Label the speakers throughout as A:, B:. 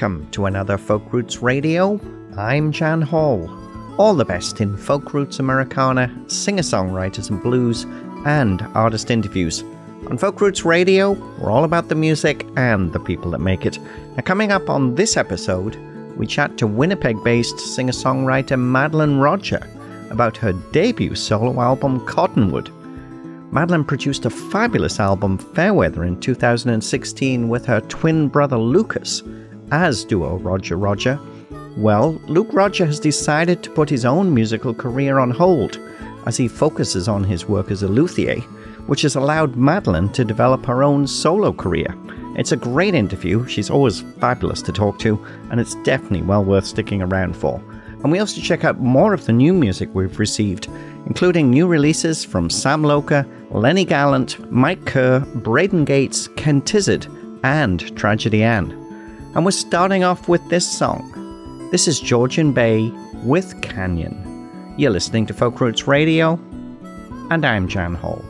A: Welcome to another Folk Roots Radio. I'm Jan Hall. All the best in folk roots Americana, singer songwriters and blues, and artist interviews. On Folk Roots Radio, we're all about the music and the people that make it. Now, coming up on this episode, we chat to Winnipeg based singer songwriter Madeline Roger about her debut solo album Cottonwood. Madeline produced a fabulous album Fairweather in 2016 with her twin brother Lucas as duo Roger Roger? Well, Luke Roger has decided to put his own musical career on hold as he focuses on his work as a luthier, which has allowed Madeline to develop her own solo career. It's a great interview, she's always fabulous to talk to, and it's definitely well worth sticking around for. And we also check out more of the new music we've received, including new releases from Sam Loca, Lennie Gallant, Mike Kerr, Braden Gates, Ken Tizzard, and Tragedy Ann. And we're starting off with this song. This is Georgian Bay with Canyon. You're listening to Folk Roots Radio, and I'm Jan Hall.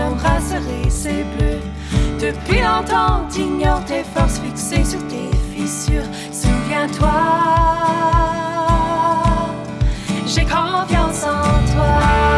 B: J'embrasserai ces bleus. Depuis longtemps, t'ignores tes forces fixées sur tes fissures. Souviens-toi, j'ai confiance en toi.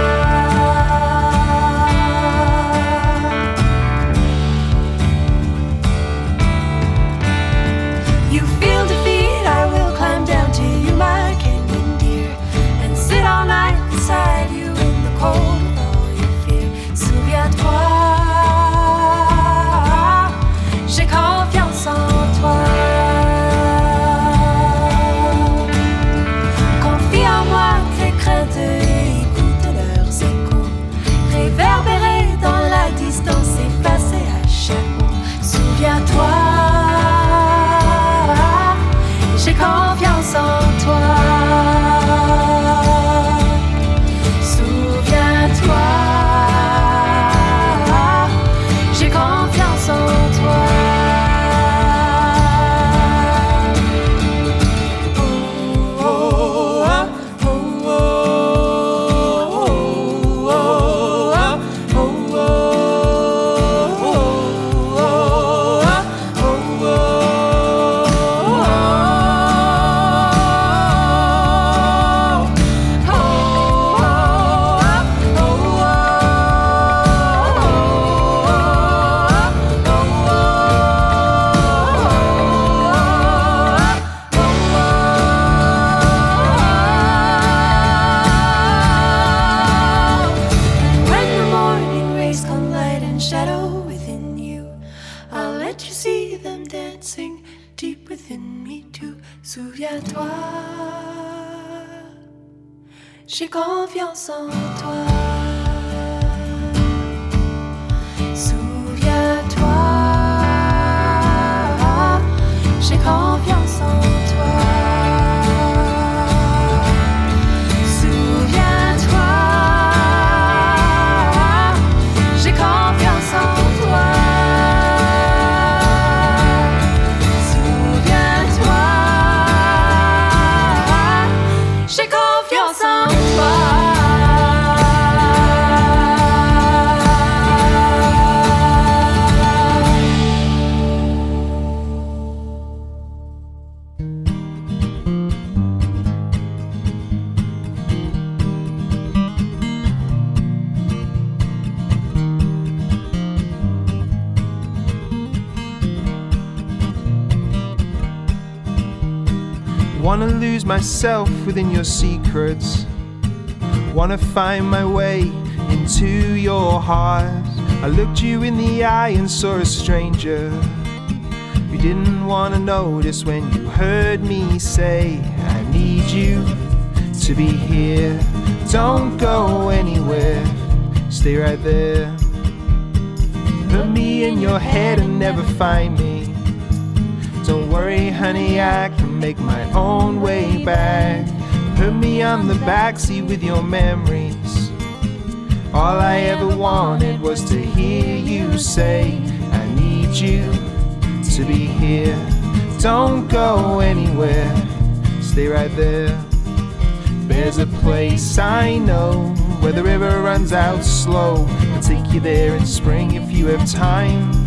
B: toi. J'ai confiance en toi.
C: Myself within your secrets. Wanna find my way into your heart. I looked you in the eye and saw a stranger. You didn't wanna notice when you heard me say, I need you to be here. Don't go anywhere, stay right there. Put me in your head and never find me. Don't worry, honey, I can make my own way back. Put me on the backseat with your memories. All I ever wanted was to hear you say, I need you to be here. Don't go anywhere, stay right there. There's a place I know where the river runs out slow. I'll take you there in spring if you have time.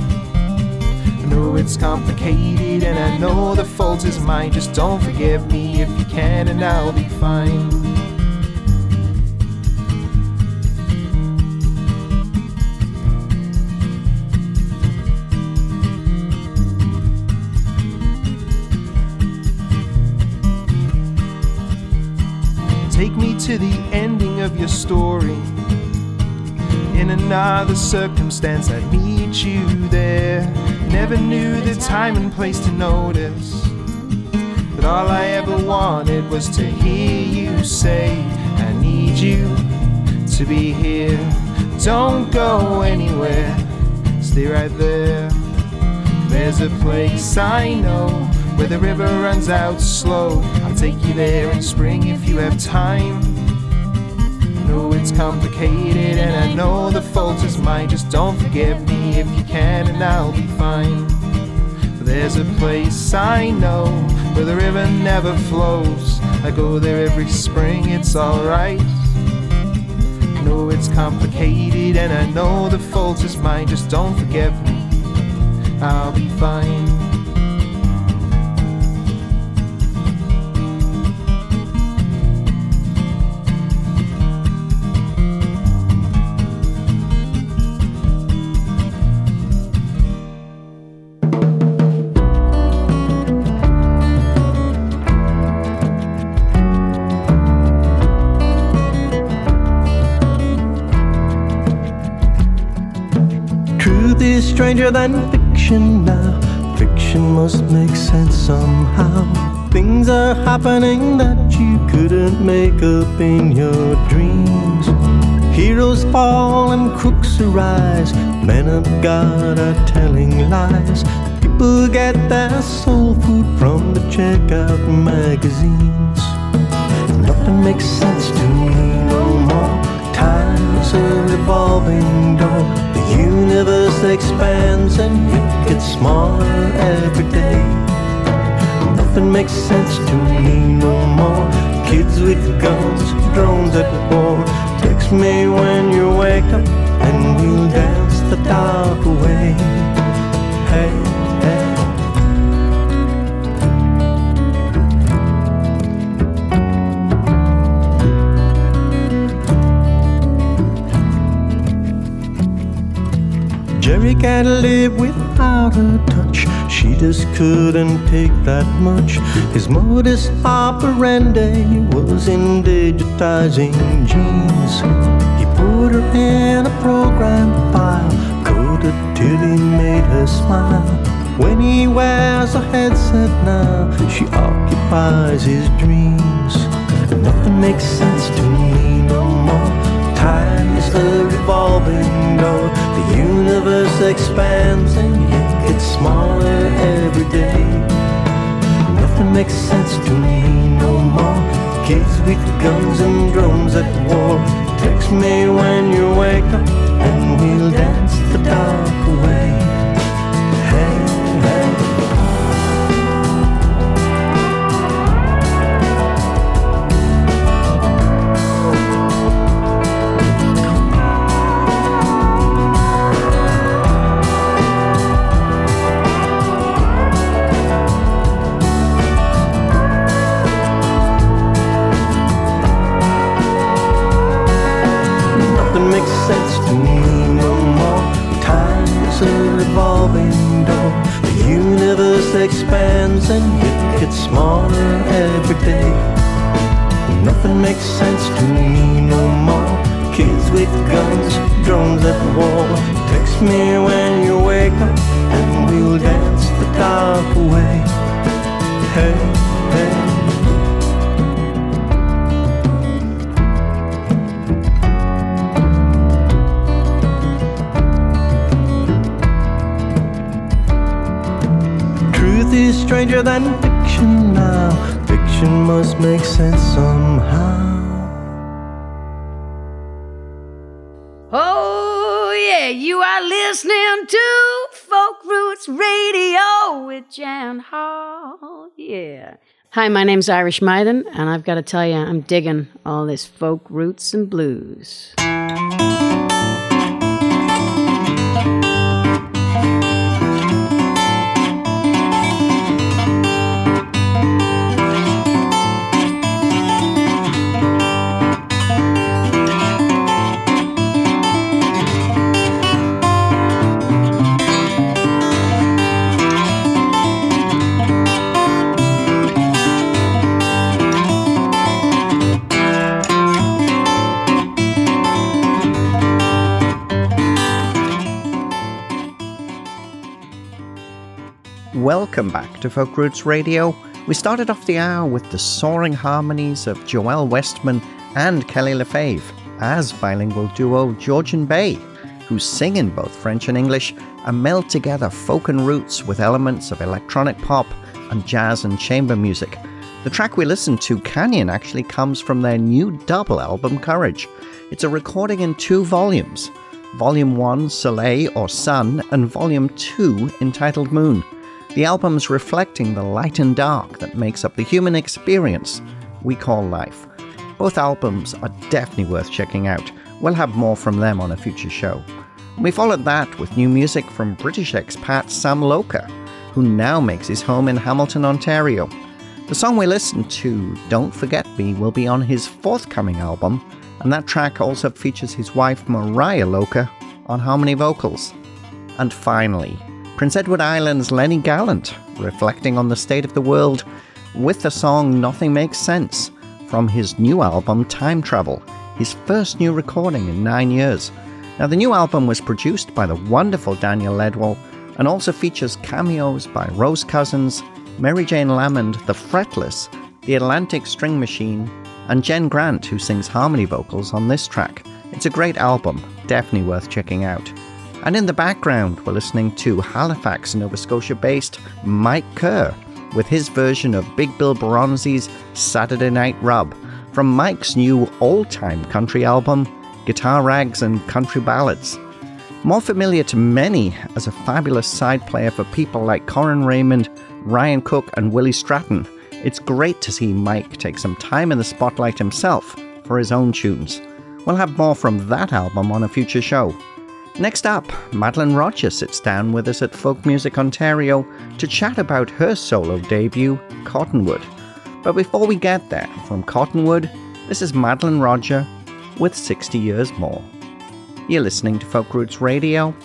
C: I know it's complicated and I know the fault is mine. Just don't forgive me if you can, and I'll be fine. Take me to the ending of your story. In another circumstance, I'd meet you there. Never knew the time and place to notice. But all I ever wanted was to hear you say, I need you to be here. Don't go anywhere, stay right there. There's a place I know where the river runs out slow. I'll take you there in spring if you have time. It's complicated and I know the fault is mine. Just don't forgive me if you can, and I'll be fine. There's a place I know where the river never flows. I go there every spring, it's alright. I know it's complicated and I know the fault is mine. Just don't forgive me, I'll be fine.
D: Stranger than fiction now. Fiction must make sense somehow. Things are happening that you couldn't make up in your dreams. Heroes fall and crooks arise. Men of God are telling lies. People get their soul food from the checkout magazines. Nothing makes sense to me no more. Time's a revolving door. Universe expands and it gets smaller every day. Nothing makes sense to me no more. Kids with guns, drones at war. Text me when you wake up and we'll dance the dark away. Hey. Jerry can't live without her touch. She just couldn't take that much. His modus operandi was in digitizing genes. He put her in a program file, coded till he made her smile. When he wears a headset now, she occupies his dreams. Nothing makes sense to me door. Oh, the universe expands and it gets smaller every day. Nothing makes sense to me no more. Kids with guns and drones at war. Text me
E: Hi, my name's Irish Maiden, and I've got to tell you, I'm digging all this folk roots and blues.
A: Welcome back to Folk Roots Radio. We started off the hour with the soaring harmonies of Joelle Westman and Kelly LeFave as bilingual duo Georgian Bay, who sing in both French and English and meld together folk and roots with elements of electronic pop and jazz and chamber music. The track we listened to, Canyon, actually comes from their new double album, Courage. It's a recording in two volumes Volume 1, Soleil or Sun, and Volume 2, entitled Moon. The album's reflecting the light and dark that makes up the human experience we call life. Both albums are definitely worth checking out. We'll have more from them on a future show. We followed that with new music from British expat Sam Loca, who now makes his home in Hamilton, Ontario. The song we listened to, Don't Forget Me, will be on his forthcoming album, and that track also features his wife Mariah Loca on harmony vocals. And finally, Prince Edward Island's Lennie Gallant, reflecting on the state of the world with the song Nothing Makes Sense from his new album Time Travel, his first new recording in nine years. Now, the new album was produced by the wonderful Daniel Ledwell and also features cameos by Rose Cousins, Mary Jane Lamond, The Fretless, The Atlantic String Machine, and Jenn Grant, who sings harmony vocals on this track. It's a great album, definitely worth checking out. And in the background, we're listening to Halifax, Nova Scotia based Mike Kerr with his version of Big Bill Broonzy's Saturday Night Rub from Mike's new all time country album, Guitar Rags and Country Ballads. More familiar to many as a fabulous side player for people like Corin Raymond, Ryan Cook, and Willie Stratton, it's great to see Mike take some time in the spotlight himself for his own tunes. We'll have more from that album on a future show. Next up, Madeline Rogers sits down with us at Folk Music Ontario to chat about her solo debut, Cottonwood. But before we get there, from Cottonwood, this is Madeline Roger with 60 Years More. You're listening to Folk Roots Radio,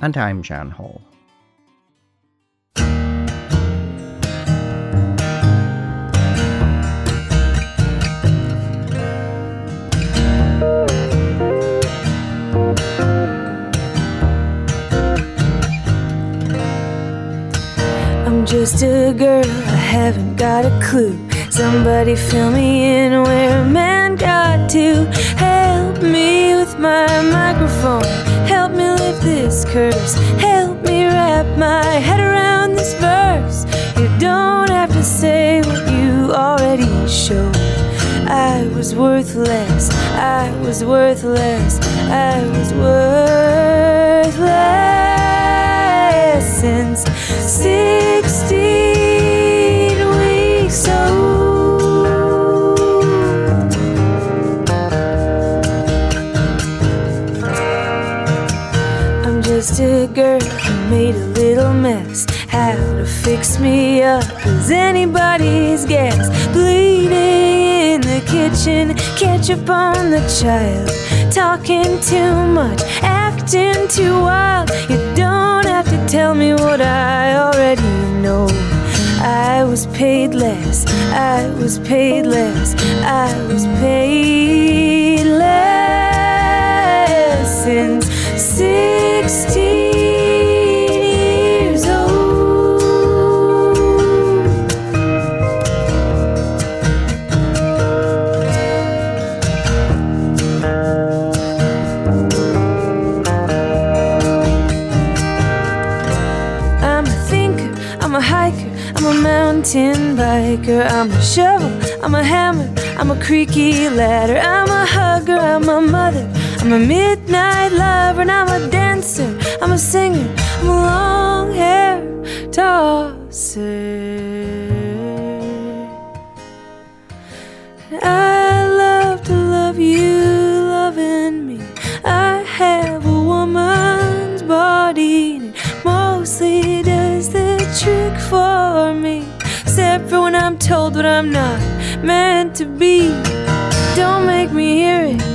A: and I'm Jan Hall.
B: Just a girl, I haven't got a clue. Somebody fill me in where a man got to. Help me with my microphone. Help me lift this curse. Help me wrap my head around this verse. You don't have to say what you already showed. I was worthless. I was worthless. I was worthless since 16 a girl who made a little mess. How to fix me up is anybody's guess. Bleeding in the kitchen, catch ketchup on the child. Talking too much, acting too wild. You don't have to tell me what I already know. I was paid less, I was paid less, I was paid I'm a shovel, I'm a hammer, I'm a creaky ladder. I'm a hugger, I'm a mother, I'm a midnight lover, and I'm a dancer, I'm a singer, I'm a long hair tosser. For when I'm told what I'm not meant to be. Don't make me hear it,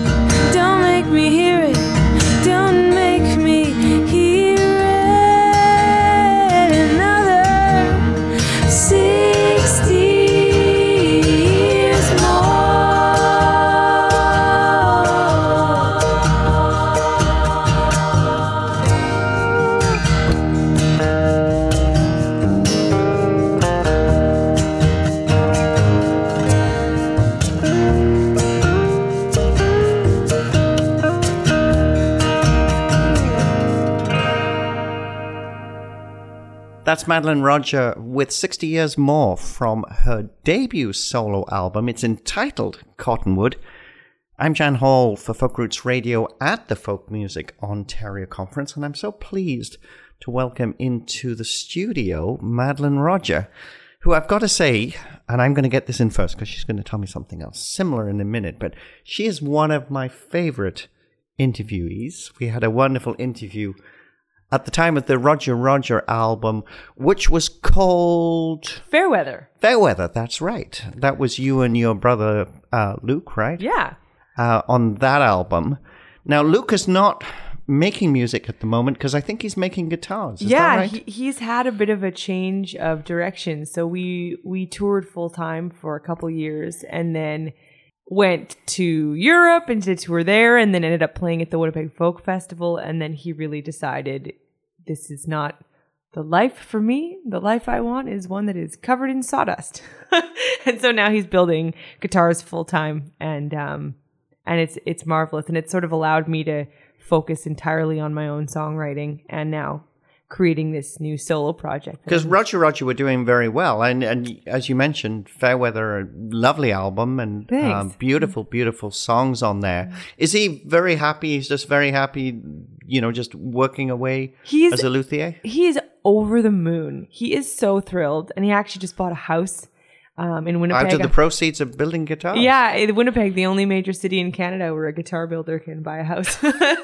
A: That's Madeline Roger with 60 Years More from her debut solo album. It's entitled Cottonwood. I'm Jan Hall for Folk Roots Radio at the Folk Music Ontario Conference, and I'm so pleased to welcome into the studio Madeline Roger, who I've got to say, and I'm going to get this in first because she's going to tell me something else similar in a minute, but she is one of my favorite interviewees. We had a wonderful interview at the time of the Roger Roger album, which was called
F: Fairweather.
A: Fairweather. That's right. That was you and your brother uh, Luke, right?
F: Yeah.
A: Uh, on that album. Now, Luke is not making music at the moment because I think he's making guitars. Is
F: yeah,
A: that right?
F: he, he's had a bit of a change of direction. So we we toured full time for a couple years and then went to Europe and did tour there and then ended up playing at the Winnipeg Folk Festival and then he really decided this is not the life for me. The life I want is one that is covered in sawdust. and so now he's building guitars full time and um and it's it's marvelous and it's sort of allowed me to focus entirely on my own songwriting and now creating this new solo project.
A: Because Roger Roger were doing very well, and and as you mentioned, Fairweather, a lovely album and uh, beautiful, beautiful songs on there. Is he very happy? He's just very happy, you know, just working away
F: He's-
A: as a luthier.
F: he is over the moon. He is so thrilled, and he actually just bought a house um, in Winnipeg.
A: Out of the proceeds of building guitars.
F: yeah, in Winnipeg, the only major city in Canada where a guitar builder can buy a house.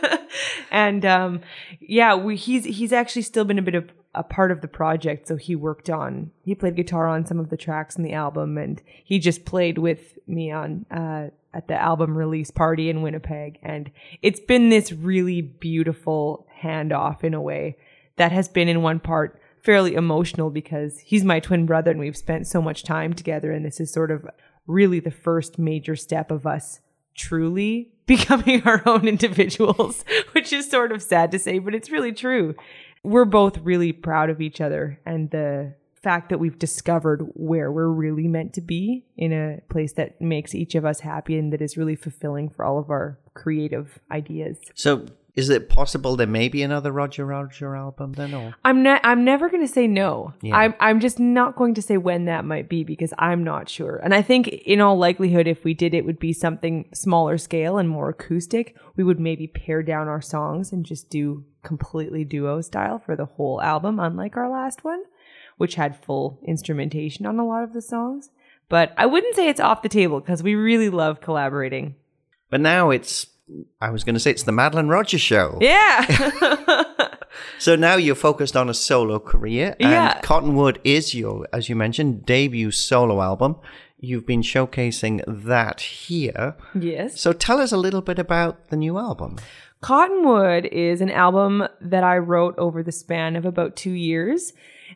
F: and um, yeah, we, he's he's actually still been a bit of a part of the project. So he worked on he played guitar on some of the tracks in the album, and he just played with me on uh, at the album release party in Winnipeg. And it's been this really beautiful handoff in a way that has been in one part fairly emotional because he's my twin brother and we've spent so much time together. And this is sort of really the first major step of us truly becoming our own individuals which is sort of sad to say but it's really true. We're both really proud of each other and the fact that we've discovered where we're really meant to be in a place that makes each of us happy and that is really fulfilling for all of our creative ideas.
A: So, is it possible there may be another Roger Roger album then? Or
F: I'm ne- I'm never going to say no.
A: Yeah.
F: I'm I'm just not going to say when that might be because I'm not sure. And I think in all likelihood if we did it would be something smaller scale and more acoustic. We would maybe pare down our songs and just do completely duo style for the whole album unlike our last one which had full instrumentation on a lot of the songs. But I wouldn't say it's off the table because we really love collaborating.
A: but now it's. I was going to say it's the Madeline Roger's show.
F: Yeah.
A: So now you're focused on a solo career, and
F: Yeah.
A: Cottonwood is your, as you mentioned, debut solo album. You've been showcasing that here.
F: yes.
A: So tell us a little bit about the new album.
F: Cottonwood is an album that I wrote over the span of about two years.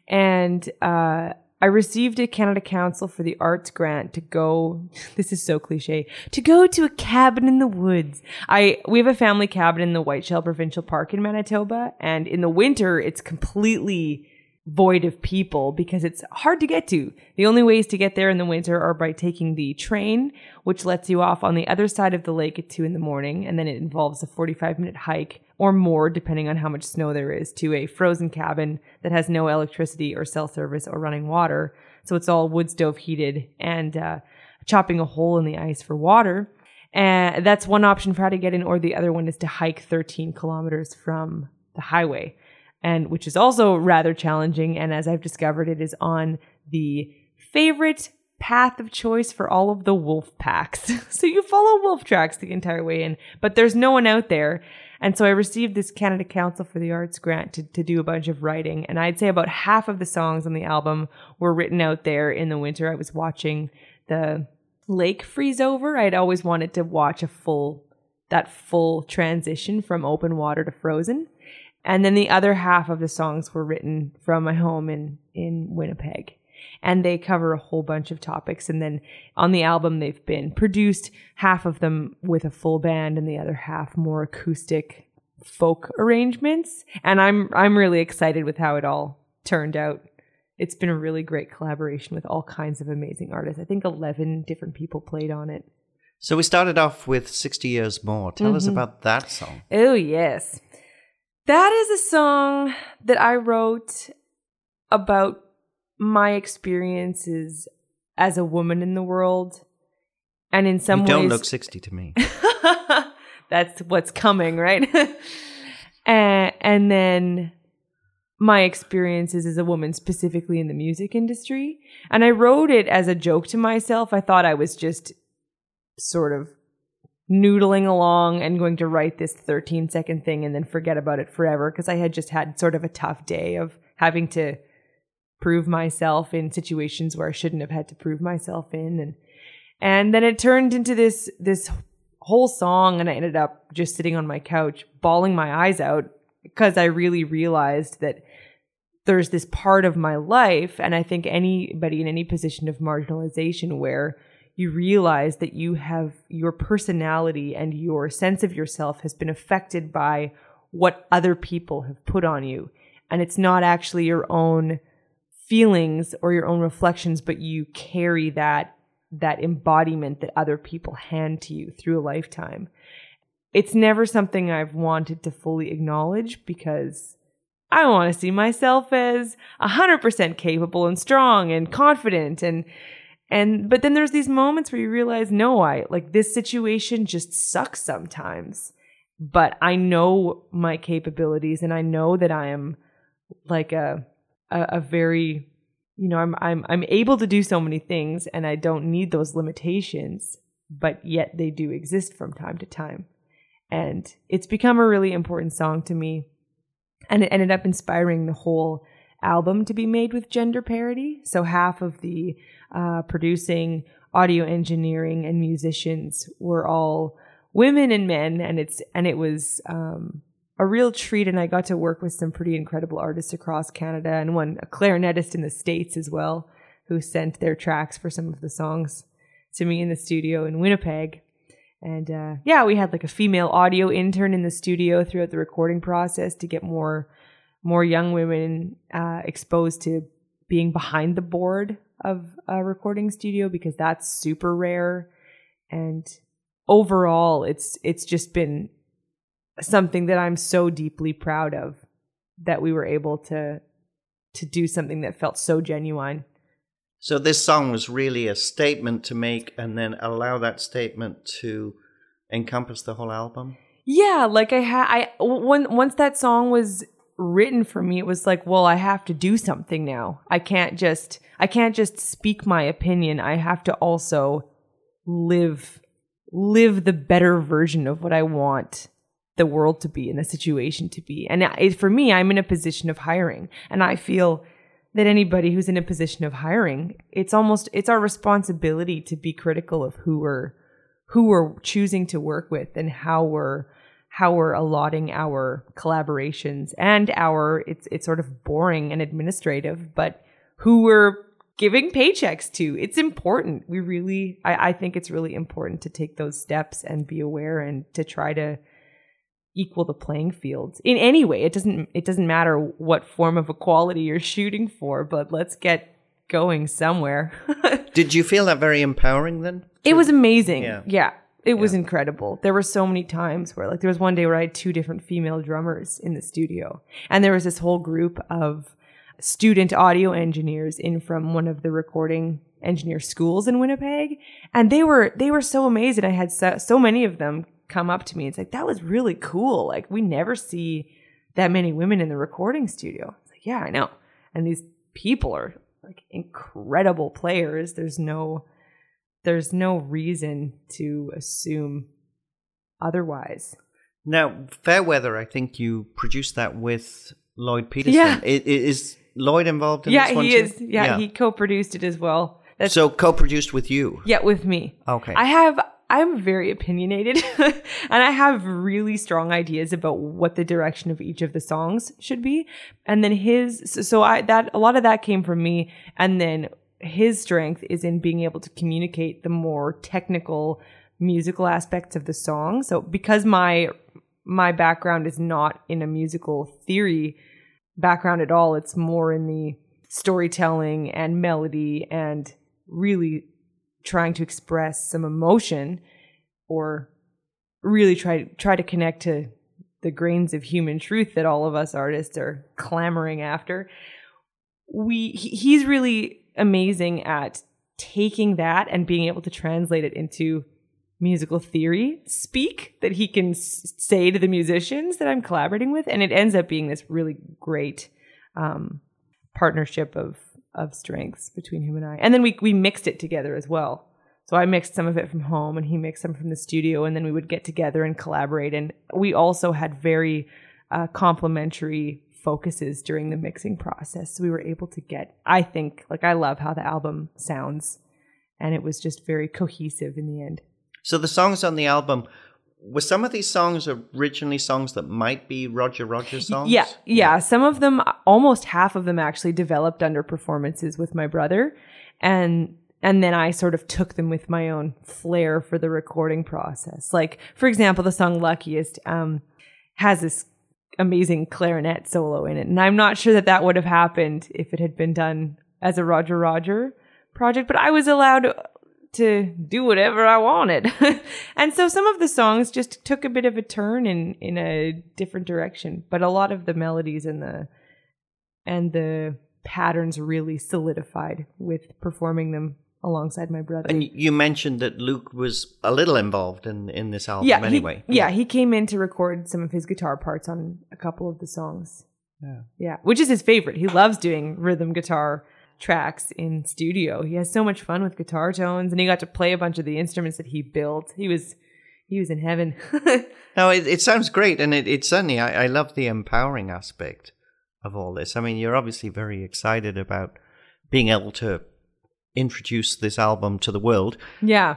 F: And uh, I received a Canada Council for the Arts grant to go, this is so cliche, to go to a cabin in the woods. I We have a family cabin in the Whiteshell Provincial Park in Manitoba. And in the winter, it's completely void of people because it's hard to get to. The only ways to get there in the winter are by taking the train, which lets you off on the other side of the lake at two in the morning, and then it involves a 45 minute hike or more, depending on how much snow there is, to a frozen cabin that has no electricity or cell service or running water. So it's all wood stove heated and uh, chopping a hole in the ice for water. And that's one option for how to get in, or the other one is to hike 13 kilometers from the highway and which is also rather challenging. And as I've discovered, it is on the favorite path of choice for all of the wolf packs. so you follow wolf tracks the entire way in, but there's no one out there. And so I received this Canada Council for the Arts grant to, to do a bunch of writing. And I'd say about half of the songs on the album were written out there in the winter. I was watching the lake freeze over. I'd always wanted to watch a full, that full transition from open water to frozen. And then the other half of the songs were written from my home in, in Winnipeg. And they cover a whole bunch of topics. And then on the album, they've been produced, half of them with a full band and the other half more acoustic folk arrangements. And I'm, I'm really excited with how it all turned out. It's been a really great collaboration with all kinds of amazing artists. I think 11 different people played on it.
A: So we started off with 60 Years More. Tell us mm-hmm. about that song.
F: Oh, yes. That is a song that I wrote about my experiences as a woman in the world. And in some
A: you
F: ways,
A: don't look 60 to me.
F: that's what's coming, right? and, and then my experiences as a woman, specifically in the music industry. And I wrote it as a joke to myself. I thought I was just sort of noodling along and going to write this 13 second thing and then forget about it forever because I had just had sort of a tough day of having to prove myself in situations where I shouldn't have had to prove myself in. And and then it turned into this this whole song and I ended up just sitting on my couch bawling my eyes out because I really realized that there's this part of my life and I think anybody in any position of marginalization where you realize that you have your personality and your sense of yourself has been affected by what other people have put on you. And it's not actually your own feelings or your own reflections, but you carry that that embodiment that other people hand to you through a lifetime. It's never something I've wanted to fully acknowledge because I want to see myself as 100% capable and strong and confident and and but then there's these moments where you realize, no, I like this situation just sucks sometimes. But I know my capabilities and I know that I am like a a, a very you know, I'm I'm I'm able to do so many things and I don't need those limitations, but yet they do exist from time to time. And it's become a really important song to me. And it ended up inspiring the whole album to be made with gender parity. So half of the uh, producing, audio engineering, and musicians were all women and men, and it's and it was um, a real treat. And I got to work with some pretty incredible artists across Canada, and one a clarinetist in the states as well, who sent their tracks for some of the songs to me in the studio in Winnipeg. And uh, yeah, we had like a female audio intern in the studio throughout the recording process to get more more young women uh, exposed to being behind the board of a recording studio because that's super rare and overall it's it's just been something that I'm so deeply proud of that we were able to to do something that felt so genuine.
A: So this song was really a statement to make and then allow that statement to encompass the whole album.
F: Yeah, like I had I when once that song was written for me it was like well i have to do something now. I can't just i can't just speak my opinion. I have to also live live the better version of what i want the world to be and the situation to be. And it, for me i'm in a position of hiring. And i feel that anybody who's in a position of hiring it's almost it's our responsibility to be critical of who we're who we're choosing to work with and how we're how we're allotting our collaborations and our it's it's sort of boring and administrative, but who we're giving paychecks to. It's important. We really I, I think it's really important to take those steps and be aware and to try to equal the playing field in any way. It doesn't it doesn't matter what form of equality you're shooting for, but let's get going somewhere.
A: Did you feel that very empowering then?
F: it was amazing.
A: Yeah.
F: Yeah. It was incredible. There were so many times where like there was one day where I had two different female drummers in the studio. And there was this whole group of student audio engineers in from one of the recording engineer schools in Winnipeg. And they were they were so amazing. I had so, so many of them come up to me. It's like that was really cool. Like we never see that many women in the recording studio. It's like, yeah, I know. And these people are like incredible players. There's no there's no reason to assume otherwise.
A: Now, Fairweather, I think you produced that with Lloyd Peterson.
F: Yeah.
A: I- i- Is Lloyd involved in
F: yeah,
A: this one
F: he
A: too?
F: is. Yeah, he co-produced it as well. That's
A: so co-produced with you.
F: yeah, with me.
A: Okay.
F: I have I'm very opinionated and I have really strong ideas about what the direction of each of the songs should be. And then his so I that a lot of that came from me and then his strength is in being able to communicate the more technical musical aspects of the song. So because my my background is not in a musical theory background at all, it's more in the storytelling and melody and really trying to express some emotion or really try try to connect to the grains of human truth that all of us artists are clamoring after we he- he's really amazing at taking that and being able to translate it into musical theory speak that he can s- say to the musicians that I'm collaborating with and it ends up being this really great um, partnership of of strengths between him and I. And then we we mixed it together as well. So I mixed some of it from home and he mixed some from the studio and then we would get together and collaborate and we also had very uh, complementary focuses during the mixing process. So we were able to get I think like I love how the album sounds and it was just very cohesive in the end.
A: So the songs on the album were some of these songs originally songs that might be Roger Roger songs?
F: Yeah, yeah. Some of them, almost half of them, actually developed under performances with my brother, and and then I sort of took them with my own flair for the recording process. Like, for example, the song "Luckiest" um, has this amazing clarinet solo in it, and I'm not sure that that would have happened if it had been done as a Roger Roger project, but I was allowed to do whatever I wanted. and so some of the songs just took a bit of a turn in in a different direction, but a lot of the melodies and the and the patterns really solidified with performing them alongside my brother.
A: And you mentioned that Luke was a little involved in in this album
F: yeah, he-
A: anyway.
F: yeah, he came in to record some of his guitar parts on a couple of the songs.
A: Yeah.
F: Yeah, which is his favorite. He loves doing rhythm guitar tracks in studio. He has so much fun with guitar tones and he got to play a bunch of the instruments that he built. He was he was in heaven.
A: No, it, it sounds great, and it, it certainly I, I love the empowering aspect of all this. I mean, you're obviously very excited about being able to introduce this album to the world.
F: yeah.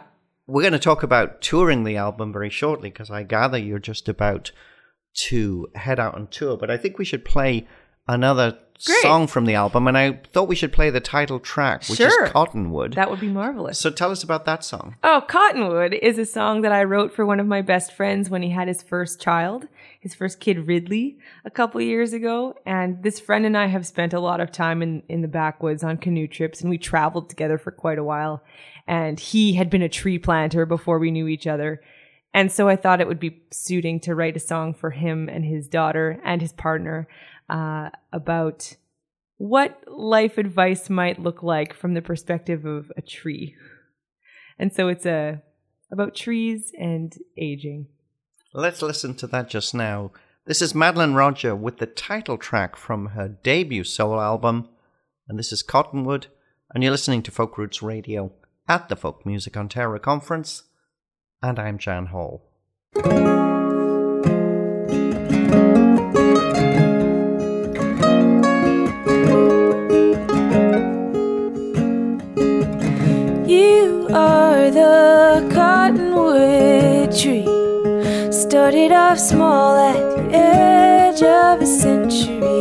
A: We're going to talk about touring the album very shortly because I gather you're just about to head out on tour. But I think we should play another
F: Great.
A: song from the album, and I thought we should play the title track, which
F: Sure.
A: is Cottonwood.
F: That would be marvelous.
A: so tell us about that song.
F: Oh, Cottonwood is a song that I wrote for one of my best friends when he had his first child, his first kid, Ridley, a couple years ago. And this friend and I have spent a lot of time in, in the backwoods on canoe trips, and we traveled together for quite a while. And he had been a tree planter before we knew each other. And so I thought it would be suiting to write a song for him and his daughter and his partner uh, about what life advice might look like from the perspective of a tree. And so it's a about trees and aging.
A: Let's listen to that just now. This is Madeline Roger with the title track from her debut solo album, and this is Cottonwood, and you're listening to Folk Roots Radio at the Folk Music Ontario Conference, and I'm Jan Hall.
B: Started off small at the edge of a century.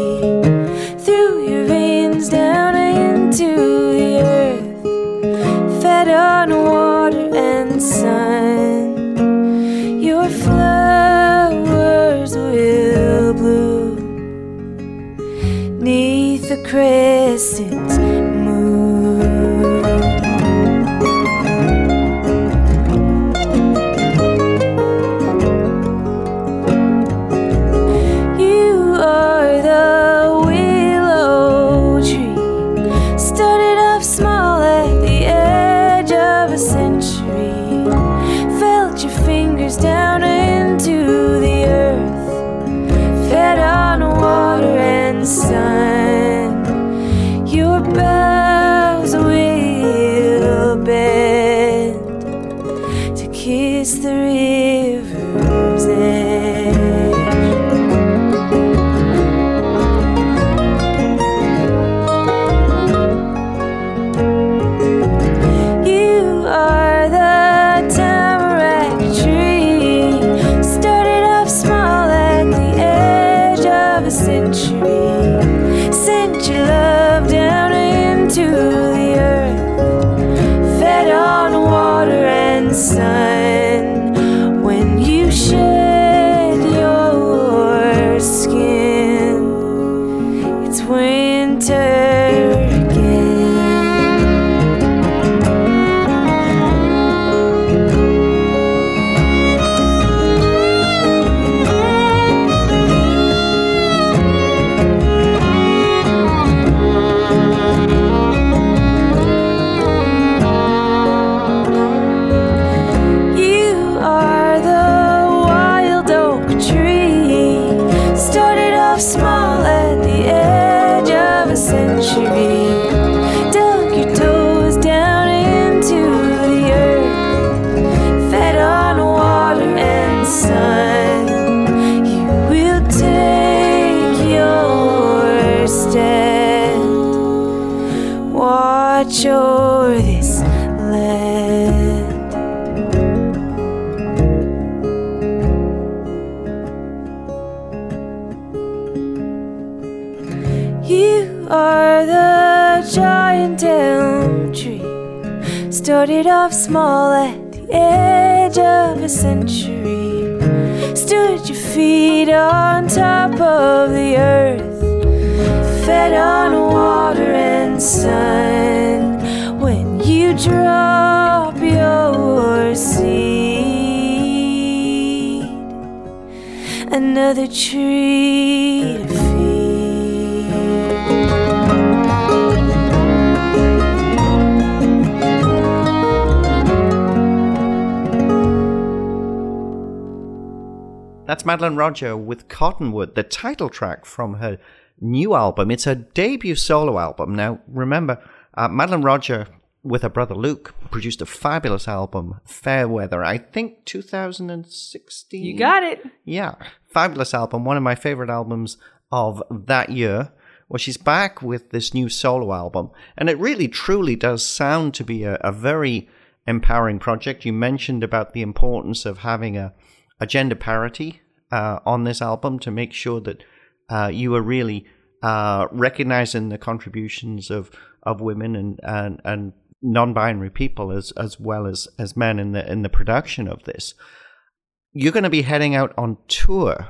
A: Madeline Roger with Cottonwood, the title track from her new album. It's her debut solo album. Now, remember, uh, Madeline Roger with her brother Luke produced a fabulous album, Fairweather, I think 2016.
F: You got it.
A: Yeah, fabulous album. One of my favorite albums of that year. Well, she's back with this new solo album, and it really truly does sound to be a, a very empowering project. You mentioned about the importance of having a, a gender parity uh, on this album to make sure that uh, you are really uh, recognizing the contributions of, of women and, and, and non-binary people as, as well as, as men in the in the production of this. You're going to be heading out on tour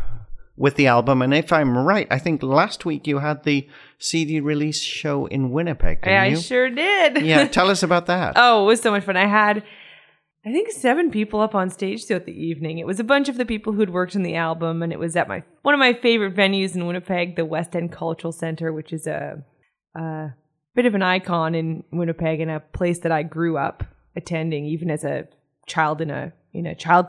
A: with the album, and if I'm right, I think last week you had the CD release show in Winnipeg. Didn't
F: I
A: you?
F: sure did.
A: yeah, tell us about that.
F: Oh, it was so much fun. I had, I think, seven people up on stage throughout the evening. It was a bunch of the people who'd worked on the album, and it was at my one of my favorite venues in Winnipeg, the West End Cultural Center, which is a, a bit of an icon in Winnipeg and a place that I grew up attending, even as a child in a in a child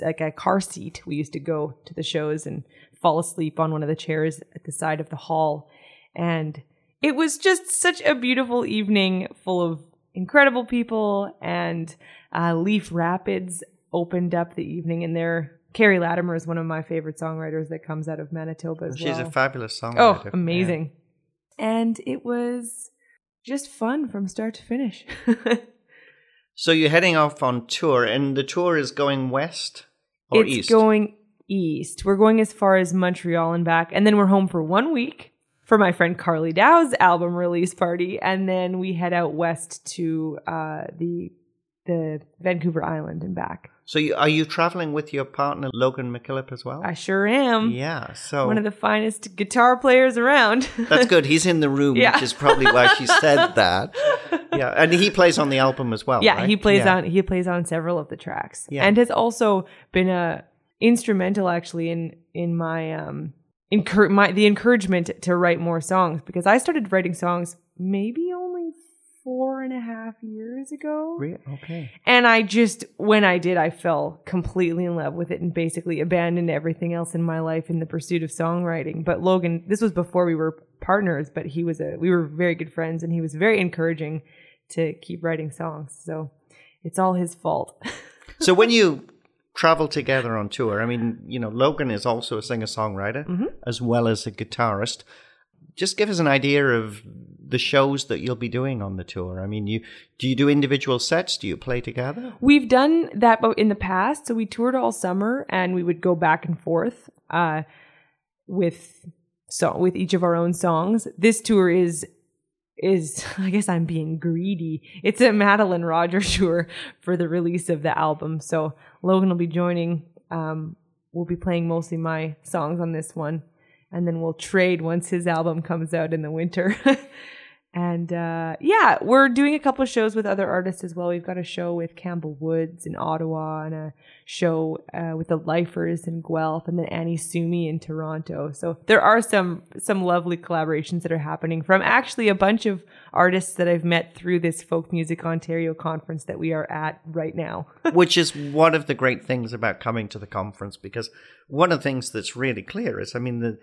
F: like a car seat. We used to go to the shows and fall asleep on one of the chairs at the side of the hall. And it was just such a beautiful evening full of incredible people. And uh, Leaf Rapids opened up the evening, and there, Keri Latimer is one of my favorite songwriters that comes out of Manitoba as
A: She's
F: well.
A: a fabulous songwriter.
F: oh,
A: songwriter.
F: amazing. And it was just fun from start to finish.
A: So you're heading off on tour, and the tour is going west or
F: it's
A: east?
F: going east. We're going as far as Montreal and back, and then we're home for one week for my friend Carly Dow's album release party, and then we head out west to uh, the the Vancouver Island and back.
A: So you, are you traveling with your partner Logan McKillop as well?
F: I sure am.
A: yeah. So
F: One of the finest guitar players around.
A: that's good. He's in the room,
F: Yeah.
A: which is probably why she said that. Yeah, and he plays on the album as well.
F: yeah,
A: right?
F: he plays
A: Yeah.
F: on he plays on several of the tracks.
A: Yeah.
F: And has also been a instrumental actually in in my um encour- my the encouragement to write more songs because I started writing songs maybe only four and a half years ago.
A: Re- Okay.
F: And I just, when I did, I fell completely in love with it and basically abandoned everything else in my life in the pursuit of songwriting. But Logan, this was before we were partners, but he was a, we were very good friends and he was very encouraging to keep writing songs. So it's all his fault.
A: So when you travel together on tour, I mean, you know, Logan is also a singer songwriter
F: Mm-hmm.
A: as well as a guitarist. Just give us an idea of the shows that you'll be doing on the tour. I mean, you do you do individual sets? Do you play together?
F: We've done that in the past. So we toured all summer and we would go back and forth uh, with so with each of our own songs. This tour is is I guess I'm being greedy. It's a Madeline Rogers tour for the release of the album. So Logan will be joining. Um, we'll be playing mostly my songs on this one, and then we'll trade once his album comes out in the winter. And uh, yeah, we're doing a couple of shows with other artists as well. We've got a show with Campbell Woods in Ottawa and a show uh, with the Lifers in Guelph and then Annie Sumi in Toronto. So there are some some lovely collaborations that are happening from actually a bunch of artists that I've met through this Folk Music Ontario conference that we are at right now.
A: Which is one of the great things about coming to the conference because one of the things that's really clear is, I mean, the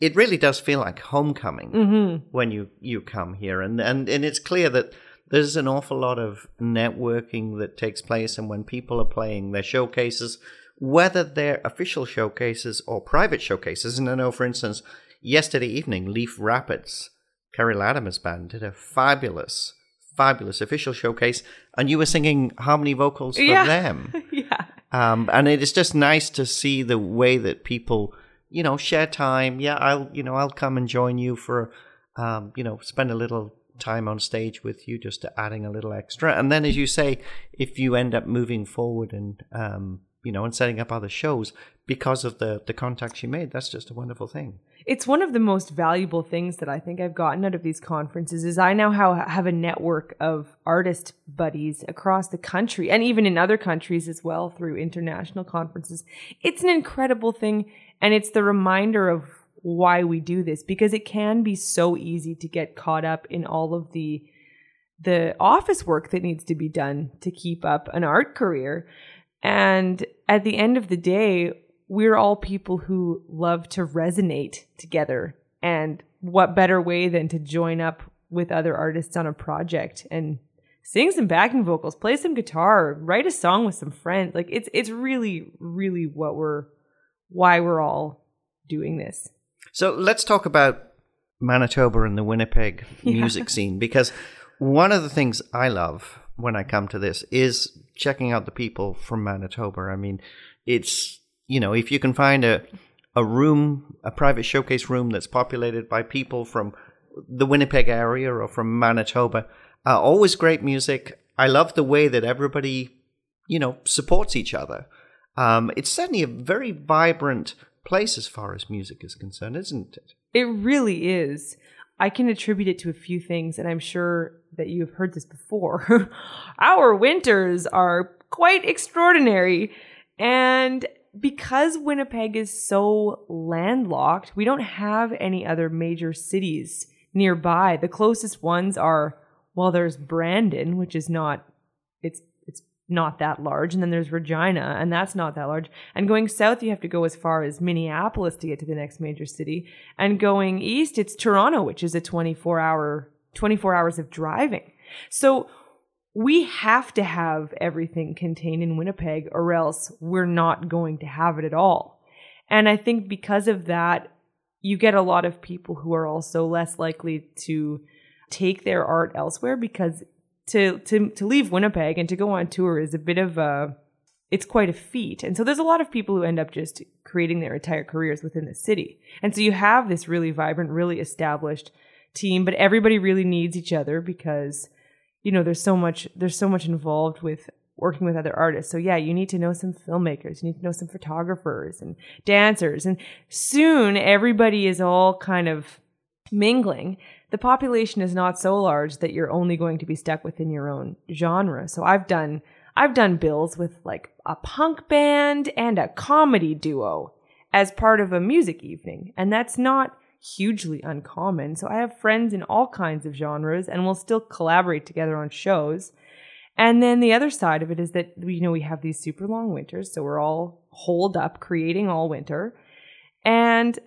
A: it really does feel like homecoming
F: Mm-hmm.
A: when you you come here, and and and it's clear that there's an awful lot of networking that takes place, and when people are playing their showcases, whether they're official showcases or private showcases, and I know, for instance, yesterday evening, Leaf Rapids, Keri Latimer's band did a fabulous, fabulous official showcase, and you were singing harmony vocals for
F: Yeah.
A: them.
F: yeah.
A: Um, and it is just nice to see the way that people, you know, share time. Yeah, I'll, you know, I'll come and join you for, um, you know, spend a little time on stage with you, just adding a little extra. And then, as you say, if you end up moving forward and, um, you know, and setting up other shows because of the the contacts you made, that's just a wonderful thing.
F: it's one of the most valuable things that I think I've gotten out of these conferences is I now ha- have a network of artist buddies across the country and even in other countries as well through international conferences. It's an incredible thing and it's the reminder of why we do this because it can be so easy to get caught up in all of the the office work that needs to be done to keep up an art career. And at the end of the day, we're all people who love to resonate together. And what better way than to join up with other artists on a project and sing some backing vocals, play some guitar, write a song with some friends. Like it's it's really really what we're why we're all doing this.
A: So let's talk about Manitoba and the Winnipeg music scene because one of the things I love when I come to this is checking out the people from Manitoba. I mean, it's you know if you can find a a room, a private showcase room that's populated by people from the Winnipeg area or from Manitoba, uh, always great music. I love the way that everybody you know supports each other. Um, it's certainly a very vibrant place as far as music is concerned, isn't it?
F: It really is. I can attribute it to a few things, and I'm sure that you have heard this before. Our winters are quite extraordinary. And because Winnipeg is so landlocked, we don't have any other major cities nearby. The closest ones are, well, there's Brandon, which is not, not that large. And then there's Regina, and that's not that large. And going south, you have to go as far as Minneapolis to get to the next major city. And going east, it's Toronto, which is a 24 hour, 24 hours of driving. So we have to have everything contained in Winnipeg or else we're not going to have it at all. And I think because of that, you get a lot of people who are also less likely to take their art elsewhere because to to to leave Winnipeg and to go on tour is a bit of a it's quite a feat. And so there's a lot of people who end up just creating their entire careers within the city. And so you have this really vibrant, really established team, but everybody really needs each other because you know there's so much there's so much involved with working with other artists. So yeah, you need to know some filmmakers, you need to know some photographers and dancers. And soon everybody is all kind of mingling. The population is not so large that you're only going to be stuck within your own genre. So I've done I've done bills with like a punk band and a comedy duo as part of a music evening. And that's not hugely uncommon. So I have friends in all kinds of genres and we'll still collaborate together on shows. And then the other side of it is that you know we have these super long winters, so we're all holed up creating all winter. And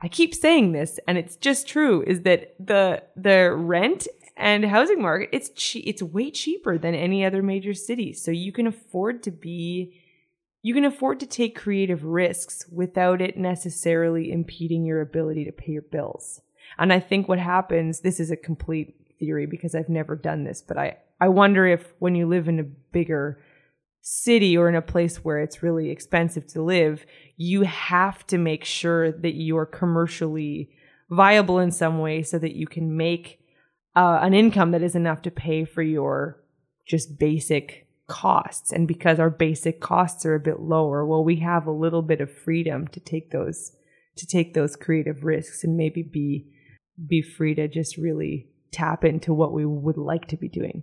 F: I keep saying this and it's just true is that the the rent and housing market it's che- it's way cheaper than any other major city. So you can afford to be you can afford to take creative risks without it necessarily impeding your ability to pay your bills. And I think what happens, this is a complete theory because I've never done this, but I, I wonder if when you live in a bigger city or in a place where it's really expensive to live, you have to make sure that you're commercially viable in some way so that you can make uh, an income that is enough to pay for your just basic costs. And because our basic costs are a bit lower well we have a little bit of freedom to take those to take those creative risks and maybe be be free to just really tap into what we would like to be doing.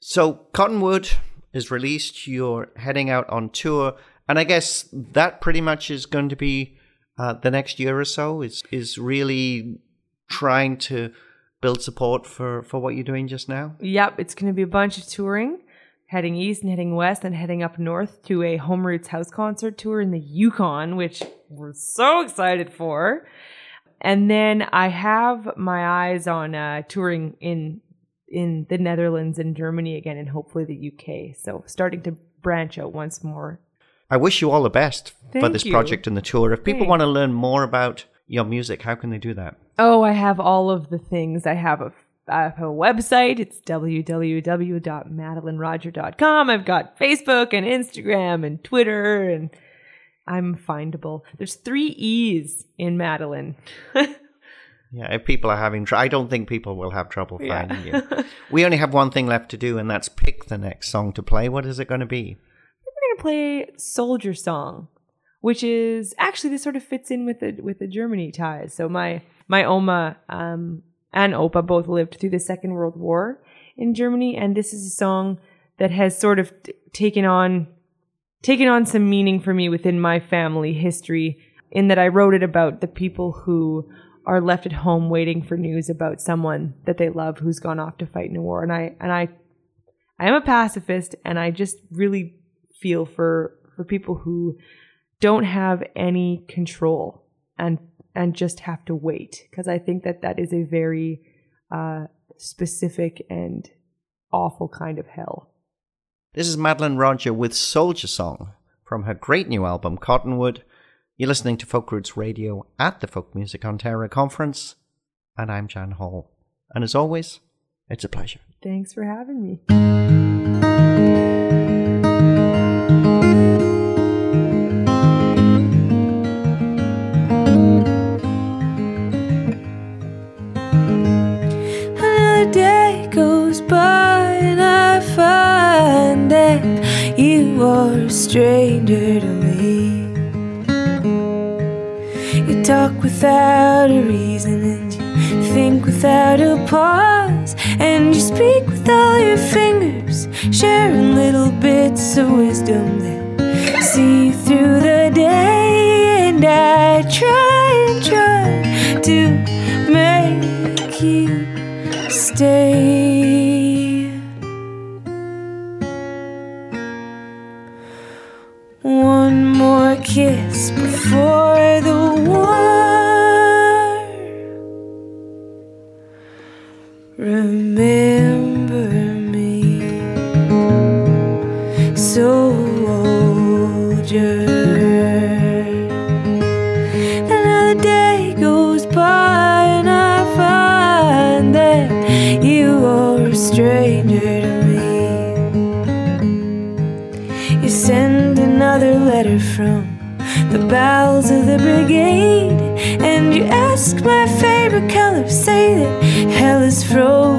A: So Cottonwood is released. You're heading out on tour, and I guess that pretty much is going to be uh, the next year or so. Is is really trying to build support for for what you're doing just now.
F: Yep, it's going to be a bunch of touring, heading east and heading west, and heading up north to a Home Routes house concert tour in the Yukon, which we're so excited for. And then I have my eyes on uh, touring in in the Netherlands and Germany again, and hopefully the UK. So starting to branch out once more.
A: I wish you all the best for this
F: you.
A: project and the tour. If people
F: Thanks.
A: want to learn more about your music, how can they do that?
F: Oh, I have all of the things. I have a I have a website. It's www.madelineroger.com. I've got Facebook and Instagram and Twitter and I'm findable. There's three E's in Madeline.
A: Yeah, if people are having, tr- I don't think people will have trouble
F: Yeah.
A: finding you. we only have one thing left to do, and that's pick the next song to play. What is it going to be?
F: We're gonna play Soldier Song, which is actually this sort of fits in with the with the Germany ties. So my my Oma um, and Opa both lived through the Second World War in Germany, and this is a song that has sort of t- taken on taken on some meaning for me within my family history. In that I wrote it about the people who are left at home waiting for news about someone that they love who's gone off to fight in a war, and I and I I am a pacifist and I just really feel for for people who don't have any control and and just have to wait because I think that that is a very uh, specific and awful kind of hell.
A: This is Madeline Roger with Soldier Song from her great new album, Cottonwood. You're listening to Folk Roots Radio at the Folk Music Ontario Conference, and I'm Jan Hall. And as always, it's a pleasure.
F: Thanks for having me.
B: Another without a reason and you think without a pause, and you speak with all your fingers, sharing little bits of wisdom that see you through the day. And I try and try to make you stay. One more kiss before the soldier. Another day goes by and I find that you are a stranger to me. You send another letter from the bowels of the brigade, and you ask my favorite color. Say that hell is frozen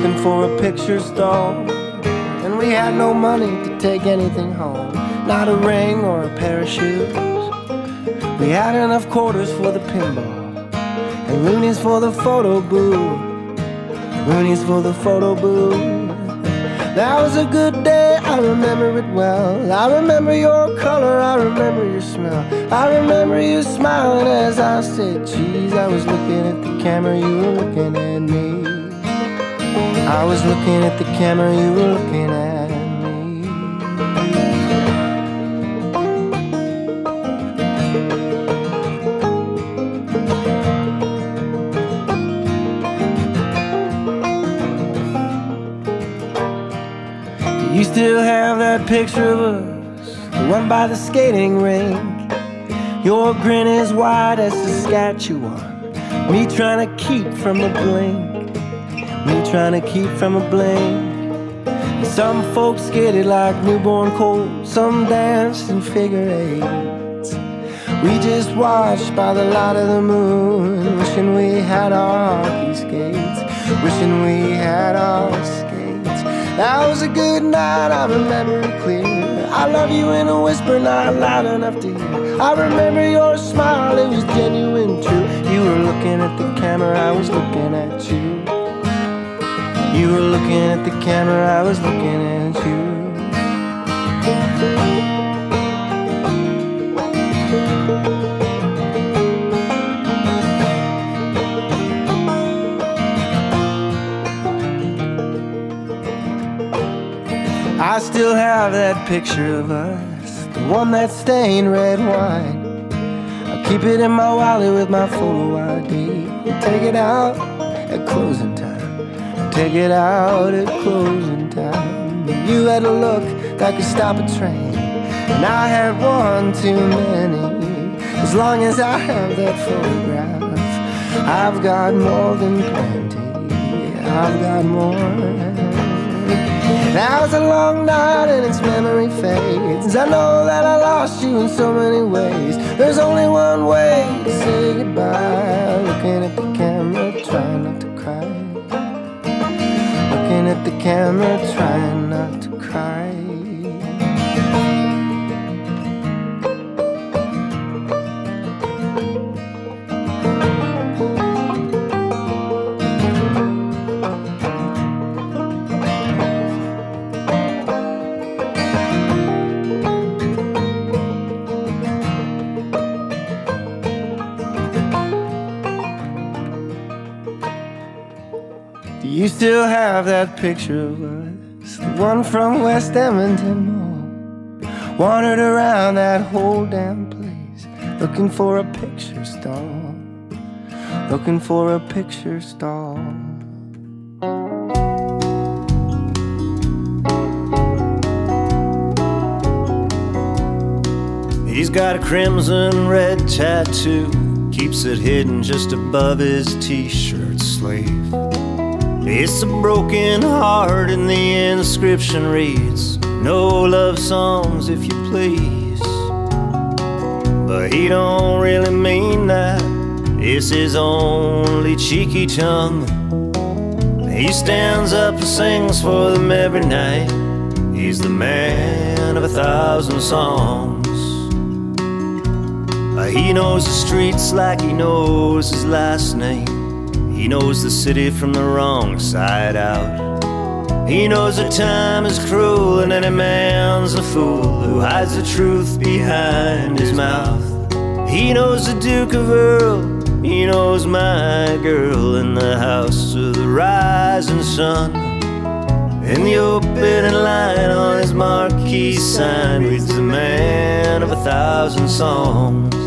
C: Looking for a picture stall. And we had no money to take anything home, not a ring or a pair of shoes. We had enough quarters for the pinball, and loonies for the photo booth. Loonies for the photo booth. That was a good day, I remember it well. I remember your color, I remember your smell. I remember you smiling as I said, Geez, I was looking at the camera, you were looking at. I was looking at the camera, you were looking at me. Do you still have that picture of us? The one by the skating rink. Your grin is wide as Saskatchewan. Me trying to keep from the blink. Me trying to keep from a blink. Some folks get it like newborn cold. Some dance in figure eights. We just watched by the light of the moon, wishing we had our hockey skates. Wishing we had our skates. That was a good night, I remember it clear. I love you in a whisper, not loud enough to hear. I remember your smile, it was genuine, true. You were looking at the camera, I was looking at you. You were looking at the camera, I was looking at you. I
G: still have that picture of us, the one that stained red wine. I keep it in my wallet with my photo ID. Take it out at closing time. It out at closing time. You had a look that could stop a train, and I had one too many. As long as I have that photograph, I've got more than plenty. I've got more. Now it's a long night and its memory fades. I know that I lost you in so many ways. There's only one way to say goodbye. Looking at the the camera, trying not to cry. You still have that picture of us? The one from West Edmonton Mall. Wandered around that whole damn place looking for a picture stall. Looking for a picture stall. He's got a crimson red tattoo, keeps it hidden just above his t shirt sleeve. It's a broken heart, and the inscription reads No love songs, if you please. But he don't really mean that, it's his only cheeky tongue. He stands up and sings for them every night. He's the man of a thousand songs. He knows the streets like he knows his last name. He knows the city from the wrong side out. He knows that time is cruel and any man's a fool who hides the truth behind his mouth. He knows the Duke of Earl, he knows my girl in the house of the rising sun. In the opening line on his marquee sign reads the man of a thousand songs.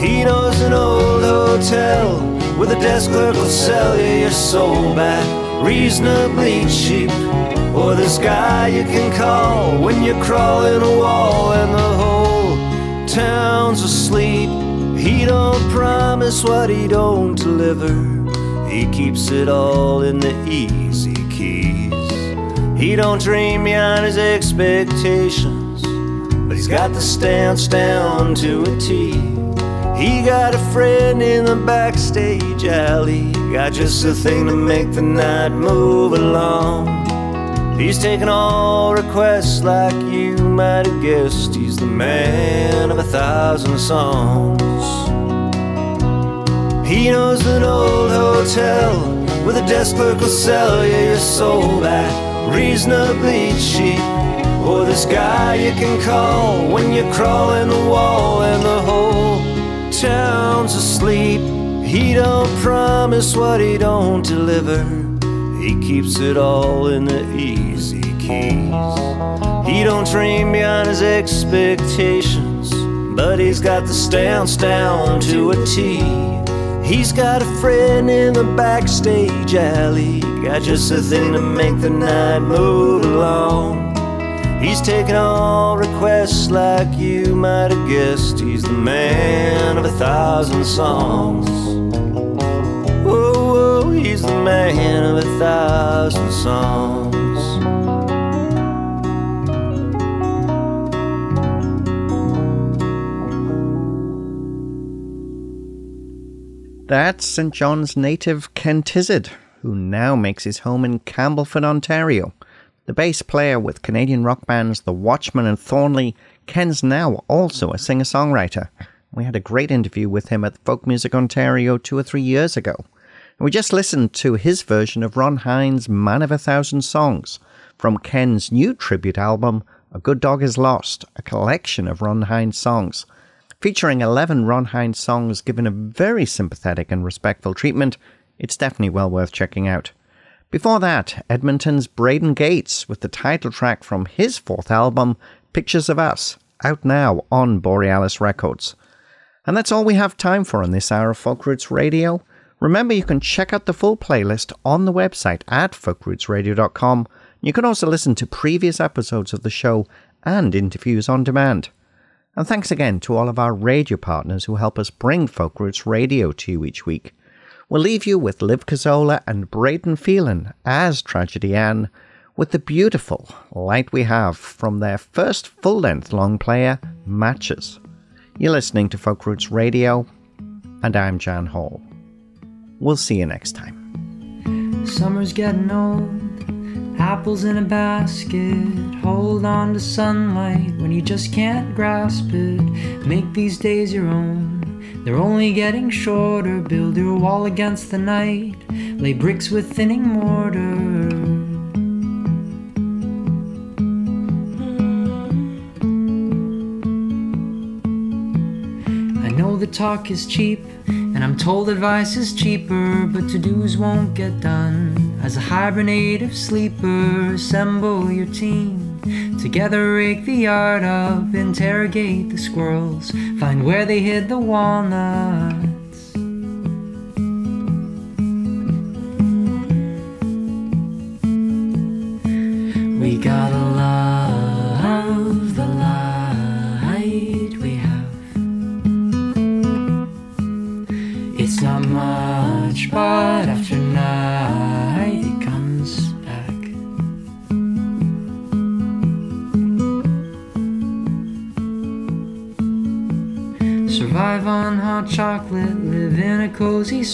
G: He knows an old hotel where the desk clerk will sell you your soul back reasonably cheap. Or this guy you can call when you're crawling a wall and the whole town's asleep. He don't promise what he don't deliver. He keeps it all in the easy keys. He don't dream beyond his expectations, but he's got the stance down to a T. He got a friend in the backstage alley. Got just the thing to make the night move along. He's taking all requests like you might have guessed. He's the man of a thousand songs. He knows an old hotel where the desk clerk will sell you your soul at reasonably cheap. Or this guy you can call when you're crawling the wall and the whole town's asleep. He don't promise what he don't deliver. He keeps it all in the easy keys. He don't dream beyond his expectations, but he's got the stance down to a T. He's got a friend in the backstage alley. Got just the thing to make the night move along. He's taking all requests like you might have guessed. He's the man of a thousand songs. Whoa, whoa, he's the man of a thousand songs.
A: That's St. John's native Ken Tizzard, who now makes his home in Campbellford, Ontario. The bass player with Canadian rock bands The Watchmen and Thornley, Ken's now also a singer songwriter. We had a great interview with him at Folk Music Ontario two or three years ago. And we just listened to his version of Ron Hynes' Man of a Thousand Songs from Ken's new tribute album, A Good Dog Is Lost, a collection of Ron Hynes songs. Featuring 11 Ron Hynes songs given a very sympathetic and respectful treatment, it's definitely well worth checking out. Before that, Edmonton's Braden Gates with the title track from his fourth album, Pictures of Us, out now on Borealis Records. And that's all we have time for on this hour of Folk Roots Radio. Remember, you can check out the full playlist on the website at folkrootsradio.com. You can also listen to previous episodes of the show and interviews on demand. And thanks again to all of our radio partners who help us bring Folk Roots Radio to you each week. We'll leave you with Liv Cazola and Braden Phelan as Tragedy Anne, with the beautiful Light We Have from their first full length long player, Matches. You're listening to Folk Roots Radio, and I'm Jan Hall. We'll see you next time.
H: Summer's getting old, apples in a basket. Hold on to sunlight when you just can't grasp it. Make these days your own, they're only getting shorter. Build your wall against the night, lay bricks with thinning mortar. I know the talk is cheap, and I'm told advice is cheaper, but to dos won't get done. As a hibernative sleeper, assemble your team. Together, rake the yard up, interrogate the squirrels, find where they hid the walnuts.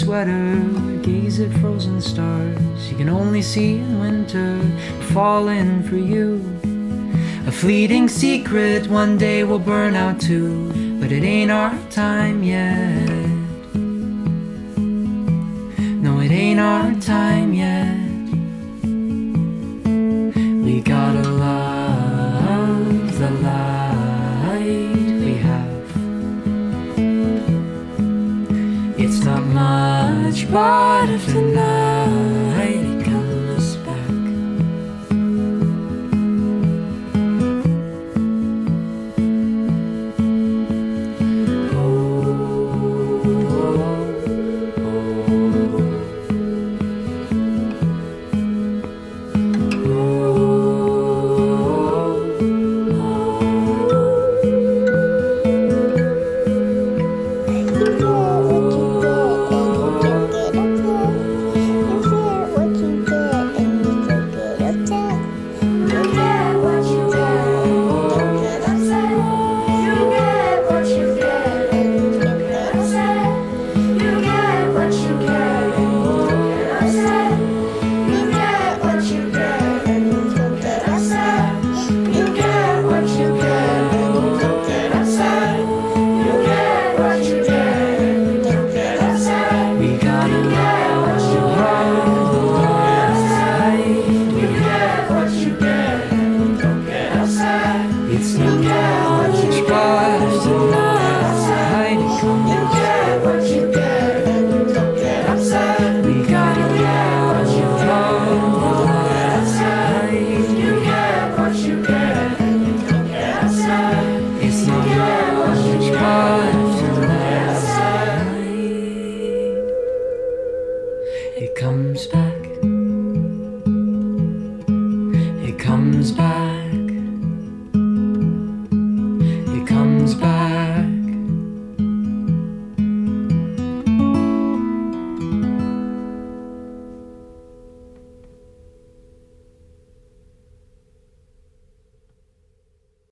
H: Sweater, gaze at frozen stars you can only see in winter, falling for you. A fleeting secret one day will burn out too, but it ain't our time yet. No, it ain't our time yet. It's of if tonight